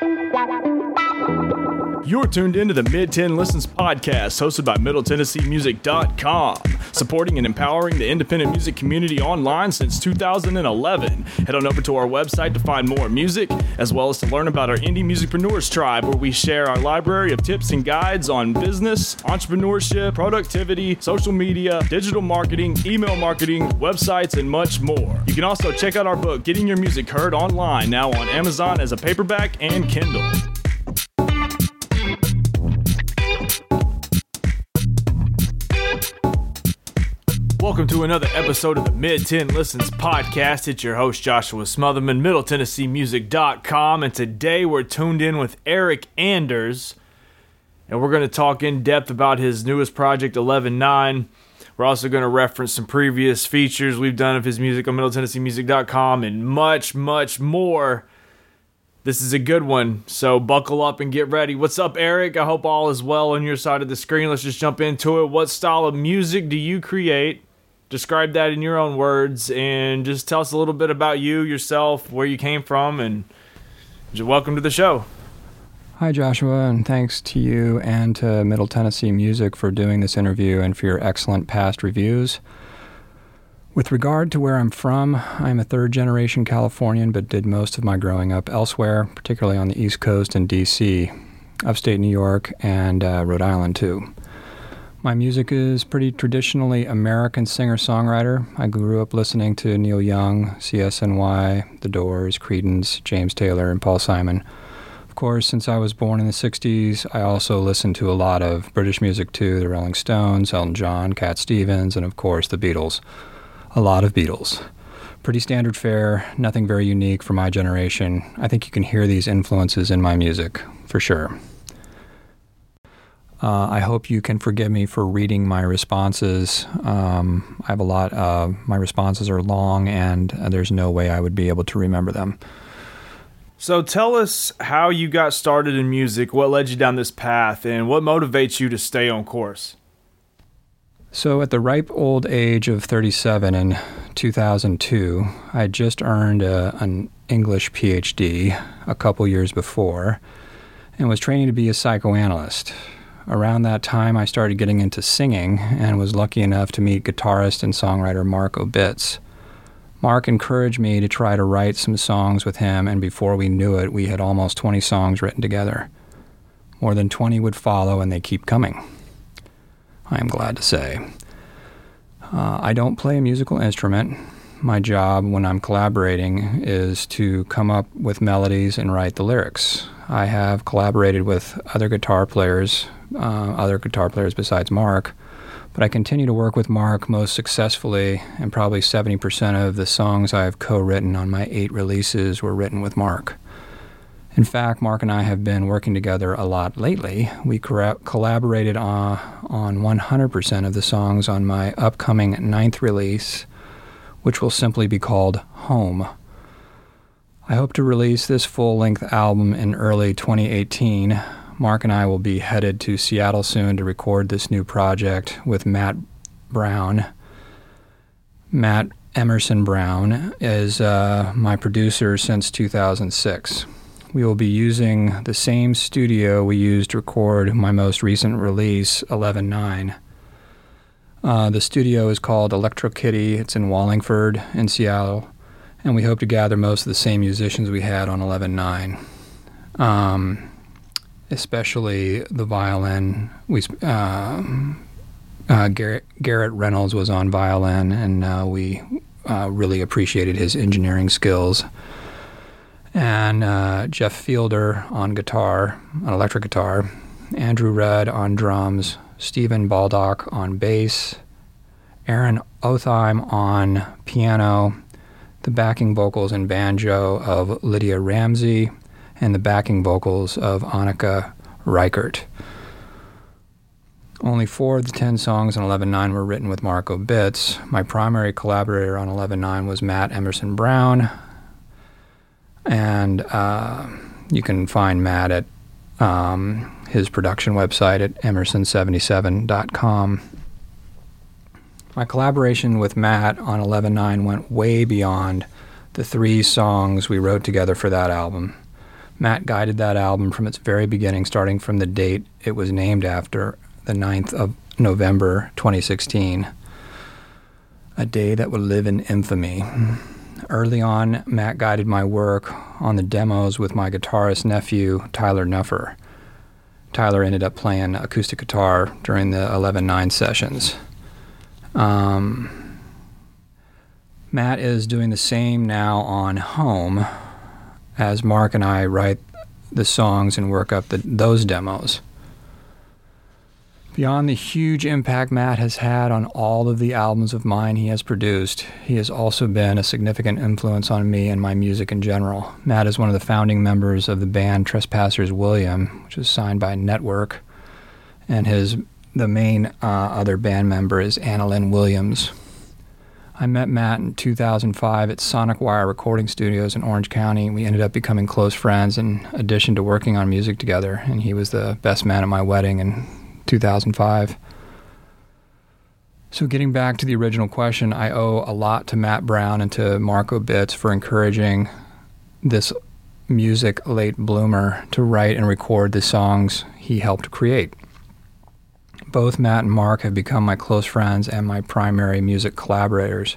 la You're tuned into the Mid Tenn Listens podcast hosted by MiddleTennesseeMusic.com, supporting and empowering the independent music community online since 2011. Head on over to our website to find more music, as well as to learn about our Indie Musicpreneurs Tribe, where we share our library of tips and guides on business, entrepreneurship, productivity, social media, digital marketing, email marketing, websites, and much more. You can also check out our book, Getting Your Music Heard Online, now on Amazon as a paperback and Kindle. Welcome to another episode of the Mid Tenn Listens podcast. It's your host, Joshua Smotherman, MiddleTennesseeMusic.com, and today we're tuned in with Eric Anders, and we're going to talk in depth about his newest project, 11.9. We're also going to reference some previous features we've done of his music on MiddleTennesseeMusic.com and much, much more. This is a good one, so buckle up and get ready. What's up, Eric? I hope all is well on your side of the screen. Let's just jump into it. What style of music do you create? Describe that in your own words and just tell us a little bit about you, yourself, where you came from, and just welcome to the show. Hi, Joshua, and thanks to you and to Middle Tennessee Music for doing this interview and for your excellent past reviews. With regard to where I'm from, I'm a third generation Californian, but did most of my growing up elsewhere, particularly on the East Coast and DC, upstate New York, and uh, Rhode Island, too. My music is pretty traditionally American singer songwriter. I grew up listening to Neil Young, CSNY, The Doors, Creedence, James Taylor, and Paul Simon. Of course, since I was born in the 60s, I also listened to a lot of British music too the Rolling Stones, Elton John, Cat Stevens, and of course the Beatles. A lot of Beatles. Pretty standard fare, nothing very unique for my generation. I think you can hear these influences in my music, for sure. Uh, I hope you can forgive me for reading my responses. Um, I have a lot. Uh, my responses are long, and uh, there's no way I would be able to remember them. So tell us how you got started in music, what led you down this path, and what motivates you to stay on course. So, at the ripe old age of 37 in 2002, I had just earned a, an English PhD a couple years before and was training to be a psychoanalyst around that time, I started getting into singing and was lucky enough to meet guitarist and songwriter Mark Obitz. Mark encouraged me to try to write some songs with him, and before we knew it, we had almost 20 songs written together. More than 20 would follow, and they keep coming. I am glad to say. Uh, I don't play a musical instrument. My job when I'm collaborating is to come up with melodies and write the lyrics. I have collaborated with other guitar players uh, other guitar players besides Mark. But I continue to work with Mark most successfully, and probably 70% of the songs I've co written on my eight releases were written with Mark. In fact, Mark and I have been working together a lot lately. We collaborated on, on 100% of the songs on my upcoming ninth release, which will simply be called Home. I hope to release this full length album in early 2018, Mark and I will be headed to Seattle soon to record this new project with Matt Brown. Matt Emerson Brown is uh, my producer since 2006. We will be using the same studio we used to record my most recent release, 11.9. Uh, the studio is called Electro Kitty. It's in Wallingford, in Seattle, and we hope to gather most of the same musicians we had on 11.9. Um, especially the violin. We uh, uh, Garrett, Garrett, Reynolds was on violin, and uh, we uh, really appreciated his engineering skills. And uh, Jeff Fielder on guitar, on electric guitar, Andrew Rudd on drums, Stephen Baldock on bass, Aaron Otheim on piano, the backing vocals and banjo of Lydia Ramsey, and the backing vocals of Annika Reichert. Only four of the ten songs on 11.9 were written with Mark Obitz. My primary collaborator on 11.9 was Matt Emerson Brown. And uh, you can find Matt at um, his production website at emerson77.com. My collaboration with Matt on 11.9 went way beyond the three songs we wrote together for that album. Matt guided that album from its very beginning, starting from the date it was named after, the 9th of November 2016, a day that would live in infamy. Early on, Matt guided my work on the demos with my guitarist nephew, Tyler Nuffer. Tyler ended up playing acoustic guitar during the 11 9 sessions. Um, Matt is doing the same now on Home as Mark and I write the songs and work up the, those demos. Beyond the huge impact Matt has had on all of the albums of mine he has produced, he has also been a significant influence on me and my music in general. Matt is one of the founding members of the band Trespassers William, which is signed by Nettwerk, and his the main uh, other band member is Anna-Lynne Williams. I met Matt in 2005 at Sonic Wire Recording Studios in Orange County. We ended up becoming close friends in addition to working on music together, and he was the best man at my wedding in 2005. So, getting back to the original question, I owe a lot to Matt Brown and to Mark Obitz for encouraging this music late bloomer to write and record the songs he helped create. Both Matt and Mark have become my close friends and my primary music collaborators.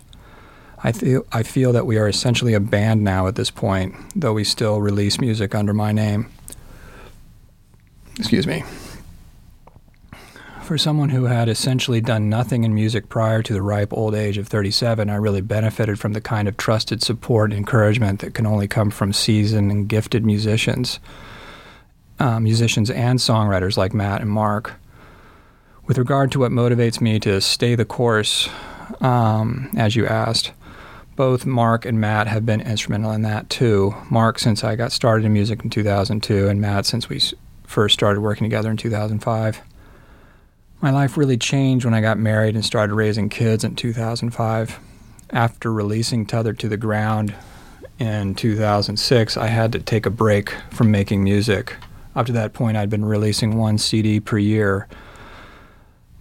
I feel, I feel that we are essentially a band now at this point, though we still release music under my name. Excuse me. For someone who had essentially done nothing in music prior to the ripe old age of 37, I really benefited from the kind of trusted support and encouragement that can only come from seasoned and gifted musicians, uh, musicians and songwriters like Matt and Mark. With regard to what motivates me to stay the course, um, as you asked, both Mark and Matt have been instrumental in that too. Mark, since I got started in music in 2002, and Matt, since we first started working together in 2005. My life really changed when I got married and started raising kids in 2005. After releasing Tethered to the Ground in 2006, I had to take a break from making music. Up to that point, I'd been releasing one CD per year.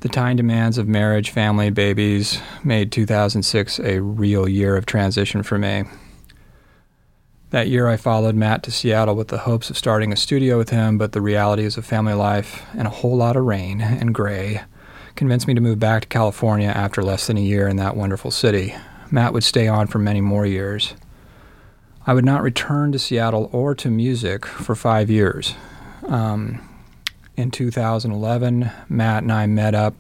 The time demands of marriage, family, babies made 2006 a real year of transition for me. That year, I followed Matt to Seattle with the hopes of starting a studio with him, but the realities of family life and a whole lot of rain and gray convinced me to move back to California after less than a year in that wonderful city. Matt would stay on for many more years. I would not return to Seattle or to music for five years. Um, in 2011, Matt and I met up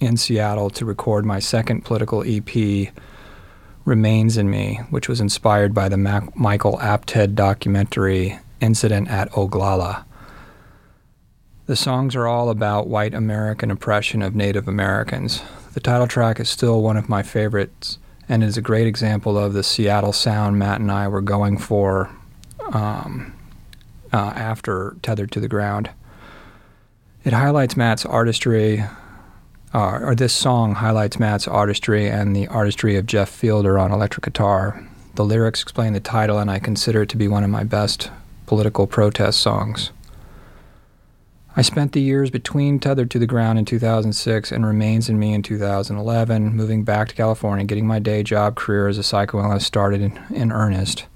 in Seattle to record my second political EP remains in me, which was inspired by the Michael Apted documentary Incident at Oglala. The songs are all about white American oppression of Native Americans. The title track is still one of my favorites and is a great example of the Seattle sound Matt and I were going for um, uh, after Tethered to the Ground. It highlights Matt's artistry, uh, or this song highlights Matt's artistry and the artistry of Jeff Fielder on electric guitar. The lyrics explain the title, and I consider it to be one of my best political protest songs. I spent the years between Tethered to the Ground in 2006 and Remains in Me in 2011, moving back to California, getting my day job career as a psychoanalyst started in, in earnest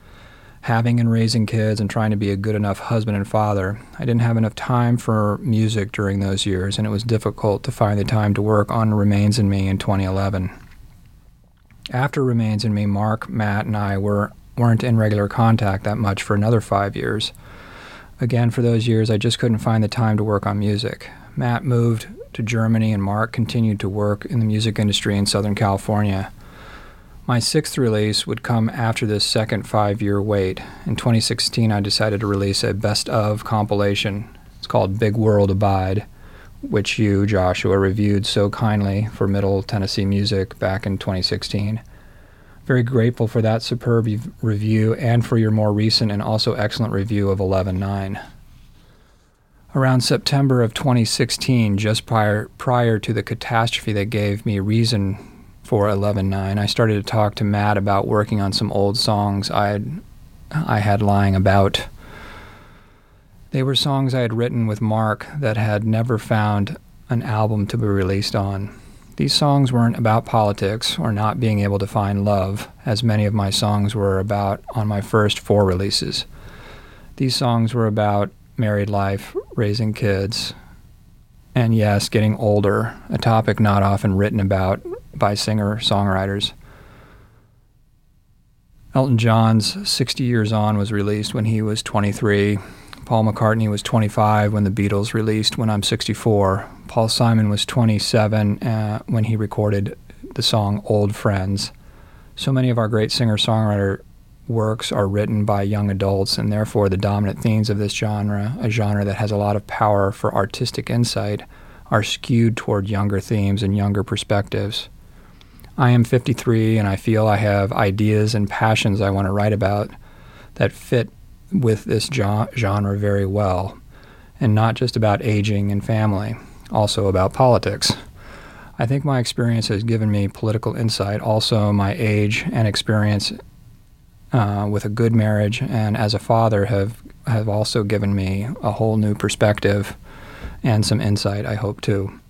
having and raising kids and trying to be a good enough husband and father. I didn't have enough time for music during those years, and it was difficult to find the time to work on Remains in Me in 2011. After Remains in Me, Mark, Matt, and I were, weren't in regular contact that much for another five years. Again, for those years, I just couldn't find the time to work on music. Matt moved to Germany, and Mark continued to work in the music industry in Southern California. My sixth release would come after this second five year wait. In 2016, I decided to release a best of compilation. It's called Big World Abide, which you, Joshua, reviewed so kindly for Middle Tennessee Music back in 2016. Very grateful for that superb review and for your more recent and also excellent review of 11.9. Around September of 2016, just prior, prior to the catastrophe that gave me reason for 11.9, I started to talk to Matt about working on some old songs I had, I had lying about. They were songs I had written with Mark that had never found an album to be released on. These songs weren't about politics or not being able to find love, as many of my songs were about on my first four releases. These songs were about married life, raising kids, and yes, getting older, a topic not often written about by singer songwriters. Elton John's 60 Years On was released when he was 23. Paul McCartney was 25 when the Beatles released When I'm 64. Paul Simon was 27 uh, when he recorded the song Old Friends. So many of our great singer songwriter works are written by young adults, and therefore the dominant themes of this genre, a genre that has a lot of power for artistic insight, are skewed toward younger themes and younger perspectives. I am 53 and I feel I have ideas and passions I want to write about that fit with this genre very well, and not just about aging and family, also about politics. I think my experience has given me political insight, also my age and experience uh, with a good marriage and as a father have have also given me a whole new perspective and some insight. I hope too.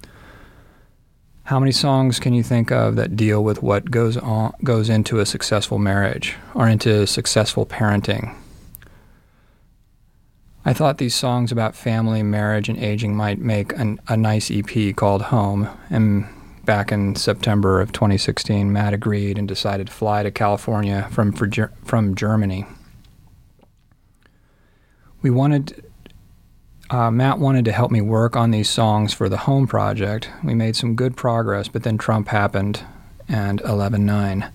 How many songs can you think of that deal with what goes on goes into a successful marriage or into successful parenting? I thought these songs about family, marriage, and aging might make an, a nice EP called Home, and back in September of 2016, Matt agreed and decided to fly to California from from Germany. We wanted uh, Matt wanted to help me work on these songs for the home project. We made some good progress, but then Trump happened and 11-9.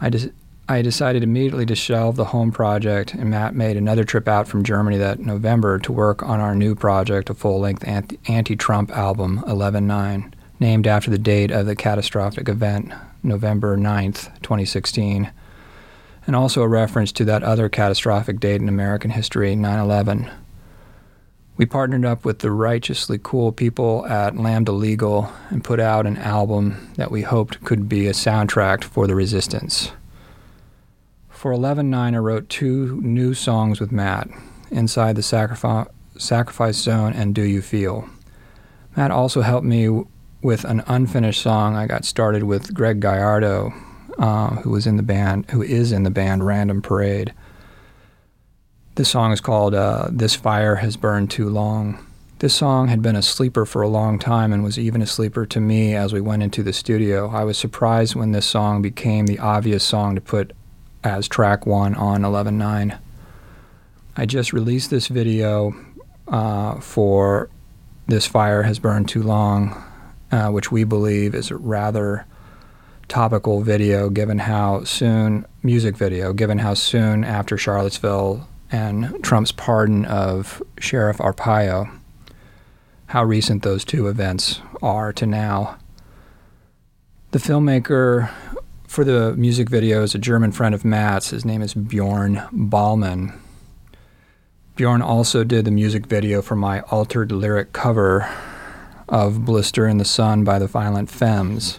I, des- I decided immediately to shelve the home project, and Matt made another trip out from Germany that November to work on our new project, a full-length anti- Trump album, 11-9, named after the date of the catastrophic event, November 9th, 2016, and also a reference to that other catastrophic date in American history, 9 11. We partnered up with the righteously cool people at Lambda Legal and put out an album that we hoped could be a soundtrack for the resistance. For 11.9, I wrote two new songs with Matt, Inside the Sacrifice, Sacrifice Zone and Do You Feel. Matt also helped me with an unfinished song I got started with Greg Gallardo, uh, who was in the band, who is in the band Random Parade. This song is called uh, This Fire Has Burned Too Long. This song had been a sleeper for a long time and was even a sleeper to me as we went into the studio. I was surprised when this song became the obvious song to put as track one on 11.9. I just released this video uh, for This Fire Has Burned Too Long, uh, which we believe is a rather topical video given how soon, music video, given how soon after Charlottesville and Trump's pardon of Sheriff Arpaio, how recent those two events are to now. The filmmaker for the music video is a German friend of Matt's. His name is Bjorn Ballman. Bjorn also did the music video for my altered lyric cover of Blister in the Sun by the Violent Femmes.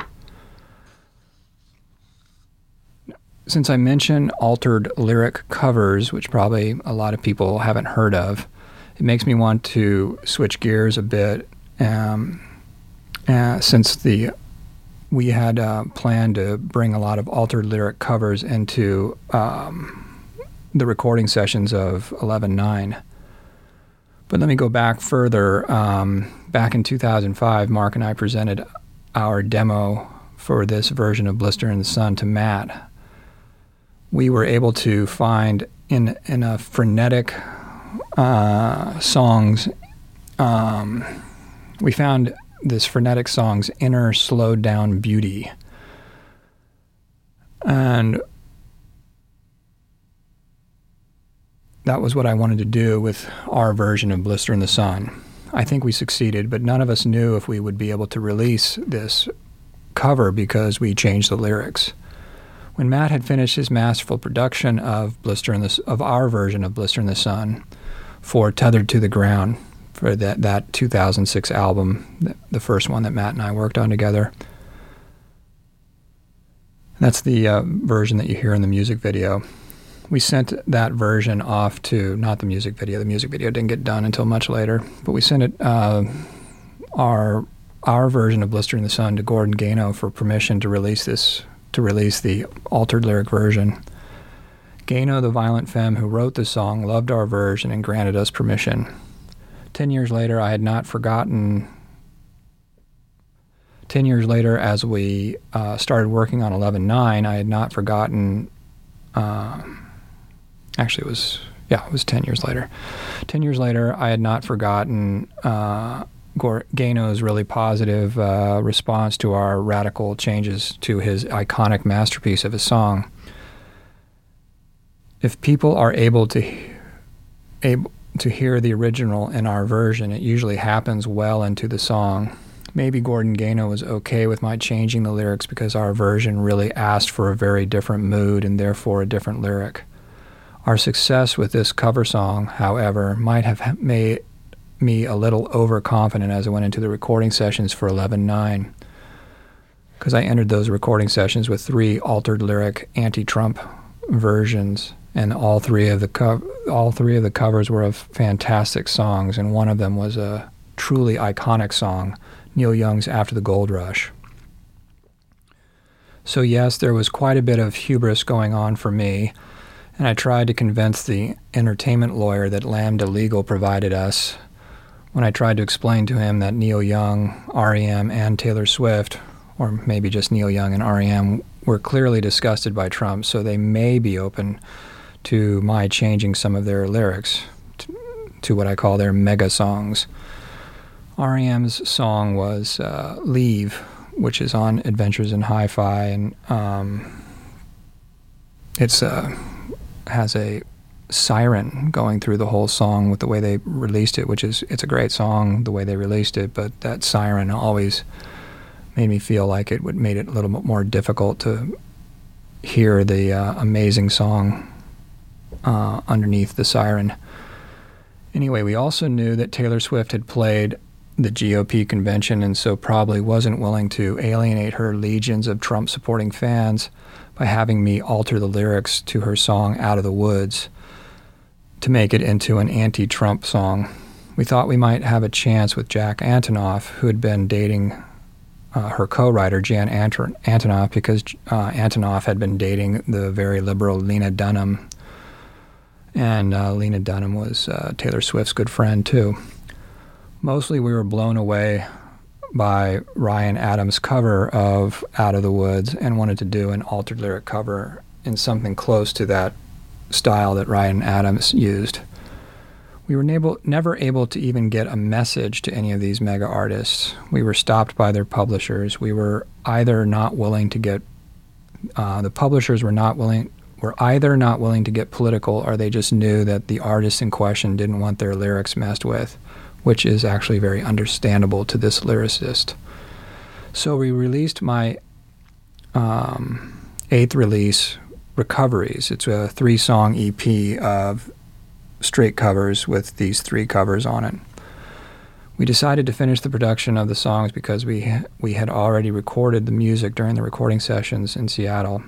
Since I mentioned altered lyric covers, which probably a lot of people haven't heard of, it makes me want to switch gears a bit. Um, uh, since the we had uh, planned to bring a lot of altered lyric covers into um, the recording sessions of 11.9. But let me go back further. Um, back in 2005, Mark and I presented our demo for this version of Blister in the Sun to Matt we were able to find in in a frenetic uh, songs. Um, we found this frenetic song's inner slowed down beauty, and that was what I wanted to do with our version of Blister in the Sun. I think we succeeded, but none of us knew if we would be able to release this cover because we changed the lyrics. When Matt had finished his masterful production of Blister in the of our version of Blister in the Sun for Tethered to the Ground for that that 2006 album, the first one that Matt and I worked on together. That's the uh, version that you hear in the music video. We sent that version off to not the music video. The music video didn't get done until much later, but we sent it uh, our our version of Blister in the Sun to Gordon Gano for permission to release this to release the altered lyric version. Gano, the violent femme who wrote the song, loved our version and granted us permission. Ten years later, I had not forgotten. Ten years later, as we uh, started working on 11.9, I had not forgotten. Uh, actually, it was yeah, it was 10 years later. 10 years later, I had not forgotten uh, Gano's really positive uh, response to our radical changes to his iconic masterpiece of a song if people are able to able to hear the original in our version, it usually happens well into the song. Maybe Gordon Gano was okay with my changing the lyrics because our version really asked for a very different mood and therefore a different lyric. Our success with this cover song, however, might have made me a little overconfident as I went into the recording sessions for 11.9 because I entered those recording sessions with three altered lyric anti-Trump versions and all three of the co- all three of the covers were of fantastic songs, and one of them was a truly iconic song, Neil Young's "After the Gold Rush." So yes, there was quite a bit of hubris going on for me, and I tried to convince the entertainment lawyer that Lambda Legal provided us when I tried to explain to him that Neil Young, REM, and Taylor Swift, or maybe just Neil Young and REM, were clearly disgusted by Trump, so they may be open to my changing some of their lyrics to, what I call their mega songs. REM's song was uh, Leave, which is on Adventures in Hi Fi, and um, it's uh, has a siren going through the whole song with the way they released it, which is it's a great song the way they released it, but that siren always made me feel like it would made it a little bit more difficult to hear the uh, amazing song uh, underneath the siren. Anyway, we also knew that Taylor Swift had played the GOP convention and so probably wasn't willing to alienate her legions of Trump supporting fans by having me alter the lyrics to her song Out of the Woods to make it into an anti Trump song. We thought we might have a chance with Jack Antonoff, who had been dating uh, her co writer, Jan Antonoff, because uh, Antonoff had been dating the very liberal Lena Dunham and uh, Lena Dunham was uh, Taylor Swift's good friend too. Mostly, we were blown away by Ryan Adams' cover of Out of the Woods and wanted to do an altered lyric cover in something close to that style that Ryan Adams used. We were able, never able to even get a message to any of these mega artists. We were stopped by their publishers. We were either not willing to get, uh, the publishers were not willing were either not willing to get political or they just knew that the artists in question didn't want their lyrics messed with, which is actually very understandable to this lyricist. So we released my um, eighth release, Recoveries. It's a three song EP of straight covers with these three covers on it. We decided to finish the production of the songs because we we had already recorded the music during the recording sessions in Seattle.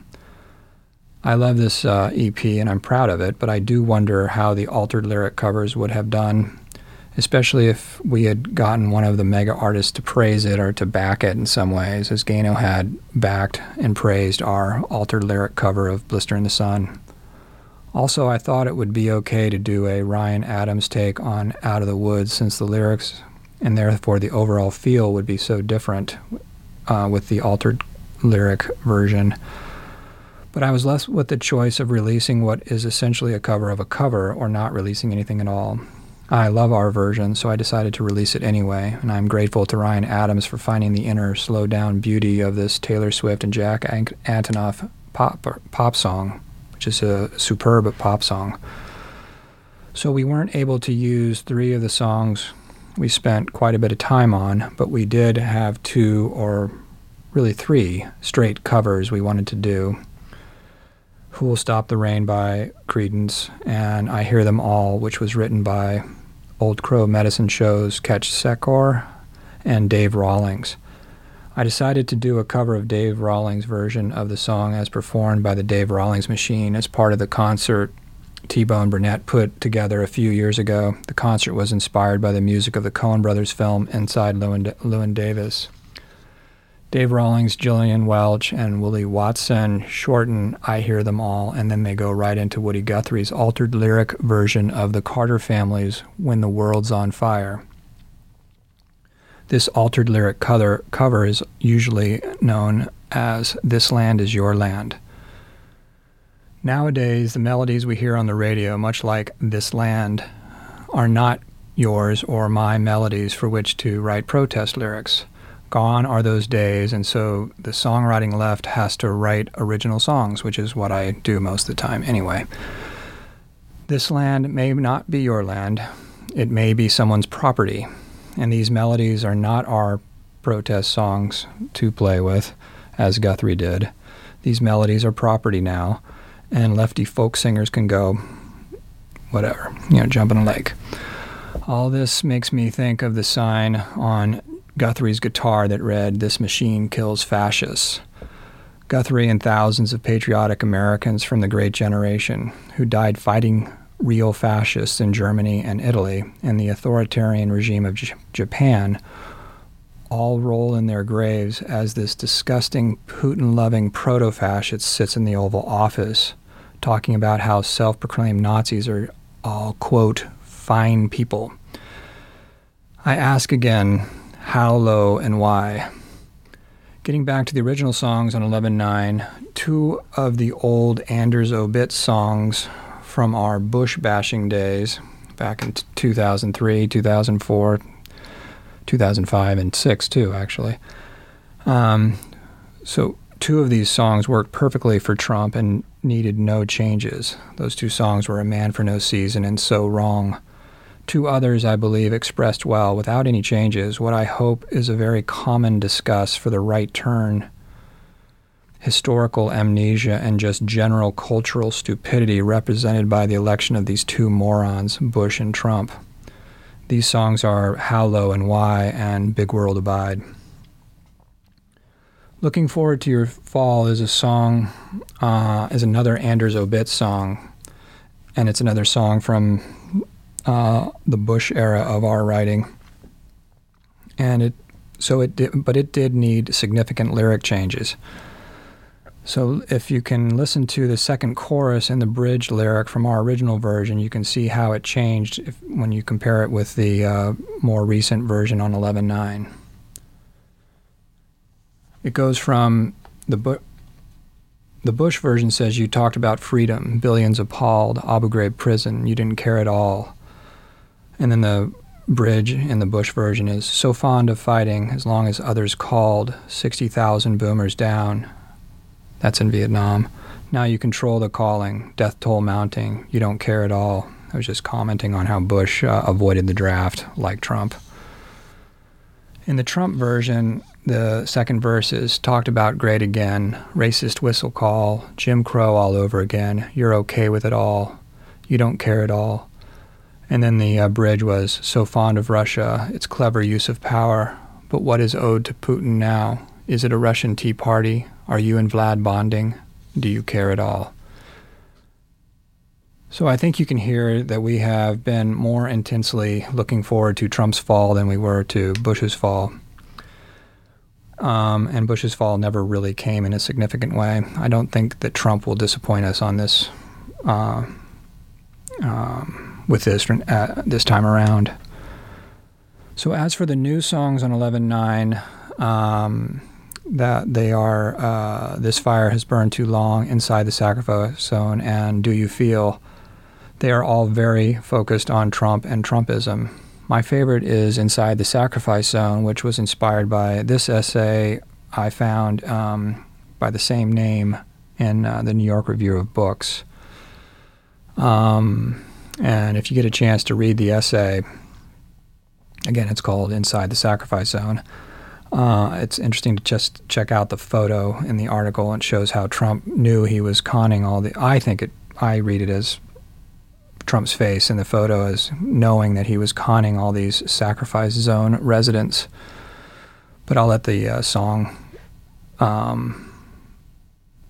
I love this uh, EP and I'm proud of it, but I do wonder how the altered lyric covers would have done, especially if we had gotten one of the mega artists to praise it or to back it in some ways, as Gano had backed and praised our altered lyric cover of Blister in the Sun. Also, I thought it would be okay to do a Ryan Adams take on Out of the Woods since the lyrics and therefore the overall feel would be so different uh, with the altered lyric version. But I was left with the choice of releasing what is essentially a cover of a cover or not releasing anything at all. I love our version, so I decided to release it anyway, and I'm grateful to Ryan Adams for finding the inner, slow down beauty of this Taylor Swift and Jack Antonoff pop, pop song, which is a superb pop song. So we weren't able to use three of the songs we spent quite a bit of time on, but we did have two or really three straight covers we wanted to do. Who Will Stop the Rain by Creedence, and I Hear Them All, which was written by Old Crow Medicine Show's Ketch Secor and Dave Rawlings. I decided to do a cover of Dave Rawlings' version of the song as performed by the Dave Rawlings Machine as part of the concert T Bone Burnett put together a few years ago. The concert was inspired by the music of the Coen brothers film Inside Llewyn, Llewyn Davis. Dave Rawlings, Gillian Welch, and Willie Watson shorten I Hear Them All, and then they go right into Woody Guthrie's altered lyric version of the Carter family's When the World's on Fire. This altered lyric cover, cover is usually known as This Land is Your Land. Nowadays, the melodies we hear on the radio, much like This Land, are not yours or my melodies for which to write protest lyrics. Gone are those days, and so the songwriting left has to write original songs, which is what I do most of the time anyway. This land may not be your land, it may be someone's property, and these melodies are not our protest songs to play with, as Guthrie did. These melodies are property now, and lefty folk singers can go, whatever, you know, jump in a lake. All this makes me think of the sign on Guthrie's guitar that read, This machine kills fascists. Guthrie and thousands of patriotic Americans from the Great Generation who died fighting real fascists in Germany and Italy and the authoritarian regime of J- Japan all roll in their graves as this disgusting Putin loving proto fascist sits in the Oval Office talking about how self proclaimed Nazis are all, quote, fine people. I ask again, how low, and why. Getting back to the original songs on 11.9, two of the old Anders Obit songs from our Bush bashing days back in 2003, 2004, 2005, and 6 too, actually. Um, so two of these songs worked perfectly for Trump and needed no changes. Those two songs were A Man for No Season and So Wrong. Two others, I believe, expressed well, without any changes, what I hope is a very common discuss for the right turn historical amnesia and just general cultural stupidity represented by the election of these two morons, Bush and Trump. These songs are How Low and Why and Big World Abide. Looking Forward to Your Fall is a song, uh, is another Anders Obit song, and it's another song from uh, the Bush era of our writing, and it so it did, but it did need significant lyric changes. So if you can listen to the second chorus and the bridge lyric from our original version, you can see how it changed if, when you compare it with the uh, more recent version on 11.9. It goes from the bu- the Bush version says you talked about freedom, billions appalled, Abu Ghraib prison, you didn't care at all. And then the bridge in the Bush version is so fond of fighting as long as others called, 60,000 boomers down. That's in Vietnam. Now you control the calling, death toll mounting, you don't care at all. I was just commenting on how Bush uh, avoided the draft, like Trump. In the Trump version, the second verse is talked about great again, racist whistle call, Jim Crow all over again, you're okay with it all, you don't care at all. And then the uh, bridge was so fond of Russia, its clever use of power. But what is owed to Putin now? Is it a Russian Tea Party? Are you and Vlad bonding? Do you care at all? So I think you can hear that we have been more intensely looking forward to Trump's fall than we were to Bush's fall. Um, and Bush's fall never really came in a significant way. I don't think that Trump will disappoint us on this. Uh, um, with this uh, this time around. So as for the new songs on 11.9, um, that they are uh, "This Fire Has Burned Too Long," "Inside the Sacrifice Zone," and "Do You Feel," they are all very focused on Trump and Trumpism. My favorite is "Inside the Sacrifice Zone," which was inspired by this essay I found um, by the same name in uh, the New York Review of Books. Um, and if you get a chance to read the essay, again, it's called Inside the Sacrifice Zone. Uh, it's interesting to just check out the photo in the article. It shows how Trump knew he was conning all the. I think it. I read it as Trump's face in the photo as knowing that he was conning all these sacrifice zone residents. But I'll let the uh, song um,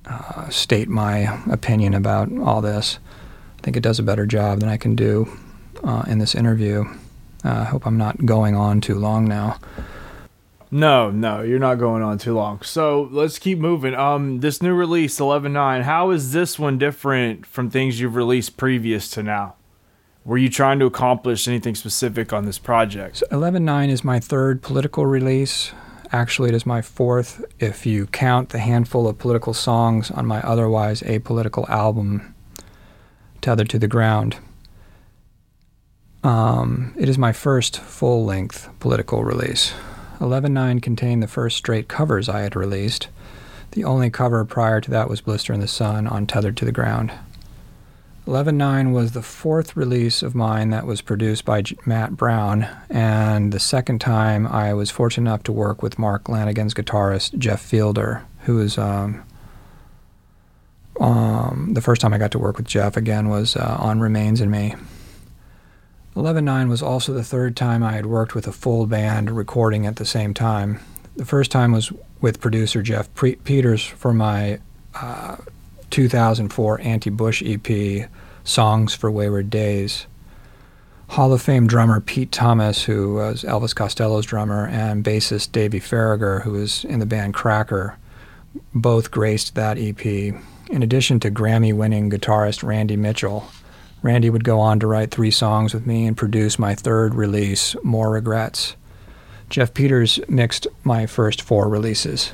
uh, state my opinion about all this. I think it does a better job than I can do uh, in this interview. Uh, I hope I'm not going on too long now. No, no, you're not going on too long. So let's keep moving. Um, this new release, 11.9, how is this one different from things you've released previous to now? Were you trying to accomplish anything specific on this project? So 11.9 is my third political release. Actually, it is my fourth if you count the handful of political songs on my otherwise apolitical album, Tethered to the Ground. Um, it is my first full length political release. 11.9 contained the first straight covers I had released. The only cover prior to that was Blister in the Sun on Tethered to the Ground. 11.9 was the fourth release of mine that was produced by J- Matt Brown, and the second time I was fortunate enough to work with Mark Lanegan's guitarist, Jeff Fielder, who is. Um, um, the first time I got to work with Jeff again was uh, on Remains in Me. 11.9 was also the third time I had worked with a full band recording at the same time. The first time was with producer Jeff Pre- Peters for my uh, 2004 anti Bush EP, Songs for Wayward Days. Hall of Fame drummer Pete Thomas, who was Elvis Costello's drummer, and bassist Davey Farragher, who was in the band Cracker, both graced that EP, in addition to Grammy winning guitarist Randy Mitchell Randy would go on to write three songs with me and produce my third release, More Regrets. Jeff Peters mixed my first four releases.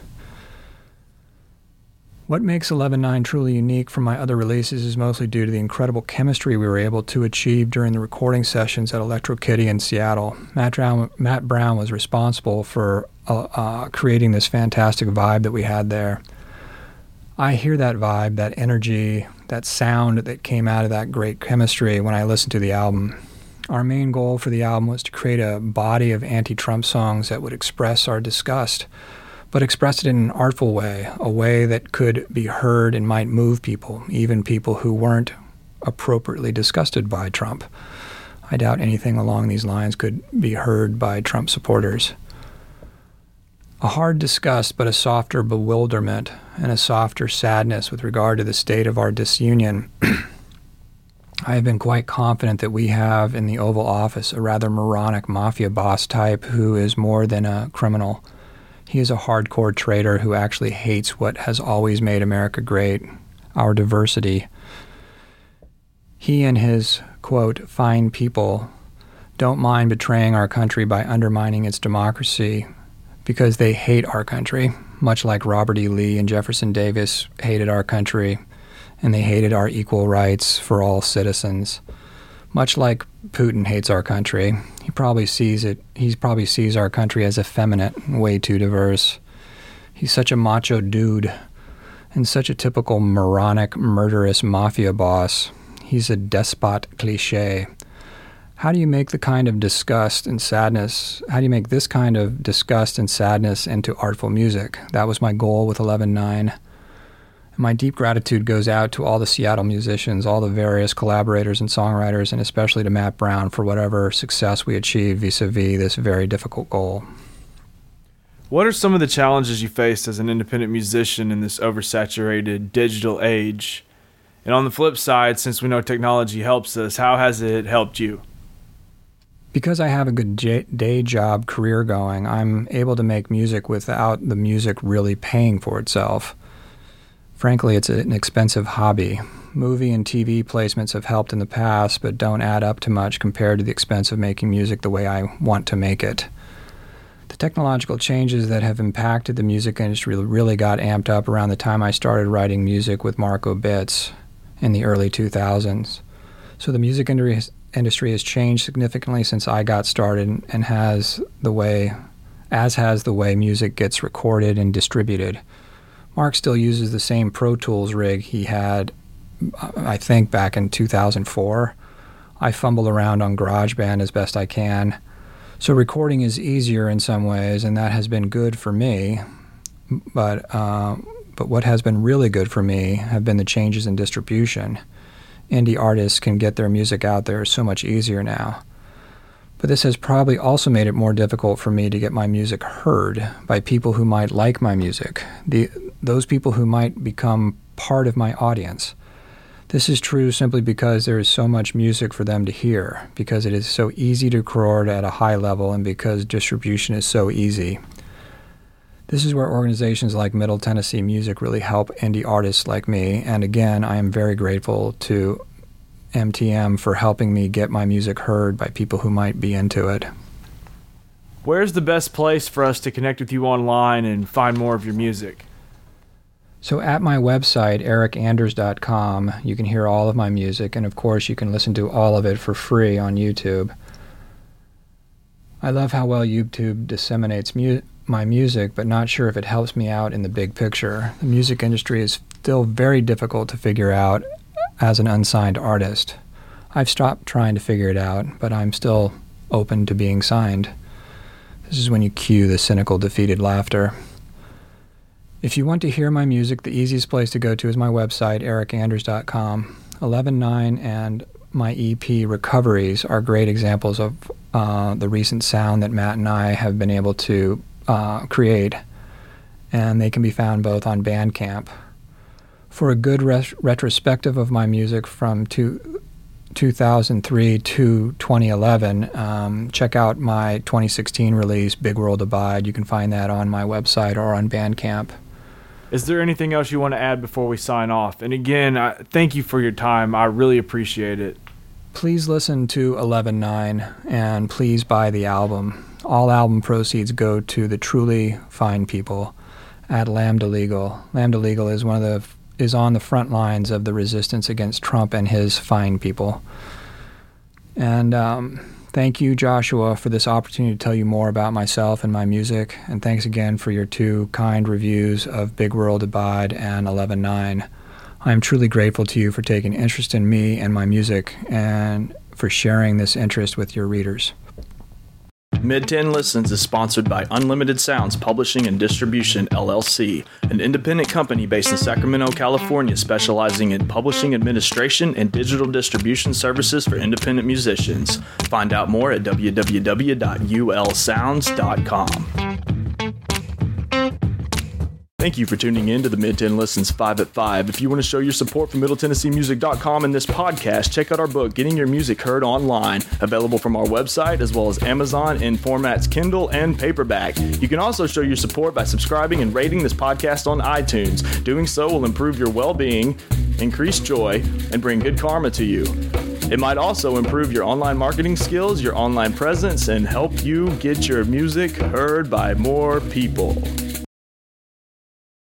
What makes 11.9 truly unique from my other releases is mostly due to the incredible chemistry we were able to achieve during the recording sessions at Electro Kitty in Seattle. Matt Brown, Matt Brown was responsible for uh, uh, creating this fantastic vibe that we had there. I hear that vibe, that energy, that sound that came out of that great chemistry when I listened to the album. Our main goal for the album was to create a body of anti Trump songs that would express our disgust, but express it in an artful way, a way that could be heard and might move people, even people who weren't appropriately disgusted by Trump. I doubt anything along these lines could be heard by Trump supporters. A hard disgust, but a softer bewilderment and a softer sadness with regard to the state of our disunion. I have been quite confident that we have in the Oval Office a rather moronic mafia boss type who is more than a criminal. He is a hardcore traitor who actually hates what has always made America great our diversity. He and his, quote, fine people don't mind betraying our country by undermining its democracy because they hate our country, much like Robert E. Lee and Jefferson Davis hated our country, and they hated our equal rights for all citizens. Much like Putin hates our country, he probably sees it. He probably sees our country as effeminate way too diverse. He's such a macho dude, and such a typical moronic, murderous mafia boss. He's a despot cliche how do you make the kind of disgust and sadness how do you make this kind of disgust and sadness into artful music? That was my goal with 11.9 my deep gratitude goes out to all the seattle musicians all the various collaborators and songwriters and especially to matt brown for whatever success we achieved vis-a-vis this very difficult goal. What are some of the challenges you faced as an independent musician in this oversaturated digital age? And on the flip side since we know technology helps us how has it helped you because I have a good j- day job career going, I'm able to make music without the music really paying for itself. Frankly, it's an expensive hobby. Movie and TV placements have helped in the past, but don't add up to much compared to the expense of making music the way I want to make it. The technological changes that have impacted the music industry really got amped up around the time I started writing music with Mark Obitz in the early 2000s. So the music industry industry has changed significantly since I got started and has the way as has the way music gets recorded and distributed. Mark still uses the same Pro Tools rig he had I think back in 2004. I fumble around on GarageBand as best I can. So recording is easier in some ways and that has been good for me. But uh, but what has been really good for me have been the changes in distribution indie artists can get their music out there so much easier now. But this has probably also made it more difficult for me to get my music heard by people who might like my music, the, those people who might become part of my audience. This is true simply because there is so much music for them to hear, because it is so easy to record at a high level, and because distribution is so easy. This is where organizations like Middle Tennessee Music really help indie artists like me. And again, I am very grateful to MTM for helping me get my music heard by people who might be into it. Where's the best place for us to connect with you online and find more of your music? So, at my website, ericanders.com, you can hear all of my music, and of course, you can listen to all of it for free on YouTube. I love how well YouTube disseminates mu- my music, but not sure if it helps me out in the big picture. The music industry is still very difficult to figure out as an unsigned artist. I've stopped trying to figure it out, but I'm still open to being signed. This is when you cue the cynical, defeated laughter. If you want to hear my music, the easiest place to go to is my website, ericanders.com. 11.9 and my EP Recoveries are great examples of uh, the recent sound that Matt and I have been able to uh, create, and they can be found both on Bandcamp. For a good res- retrospective of my music from two, 2003 to 2011, um, check out my 2016 release, Big World Abide. You can find that on my website or on Bandcamp. Is there anything else you want to add before we sign off? And again, I, thank you for your time. I really appreciate it. Please listen to 11.9 and please buy the album. All album proceeds go to the truly fine people at Lambda Legal. Lambda Legal is one of the is on the front lines of the resistance against Trump and his fine people. And um, Thank you, Joshua, for this opportunity to tell you more about myself and my music. And thanks again for your two kind reviews of Big World Abide and 11.9. I am truly grateful to you for taking interest in me and my music and for sharing this interest with your readers. Mid Tenn Listens is sponsored by Unlimited Sounds Publishing and Distribution LLC, an independent company based in Sacramento, California, specializing in publishing administration and digital distribution services for independent musicians. Find out more at www.ulsounds.com. Thank you for tuning in to the Mid Tenn Listens 5 at 5. If you want to show your support for MiddleTennesseeMusic.com and this podcast, check out our book, Getting Your Music Heard Online, available from our website as well as Amazon in formats Kindle and paperback. You can also show your support by subscribing and rating this podcast on iTunes. Doing so will improve your well being, increase joy, and bring good karma to you. It might also improve your online marketing skills, your online presence, and help you get your music heard by more people.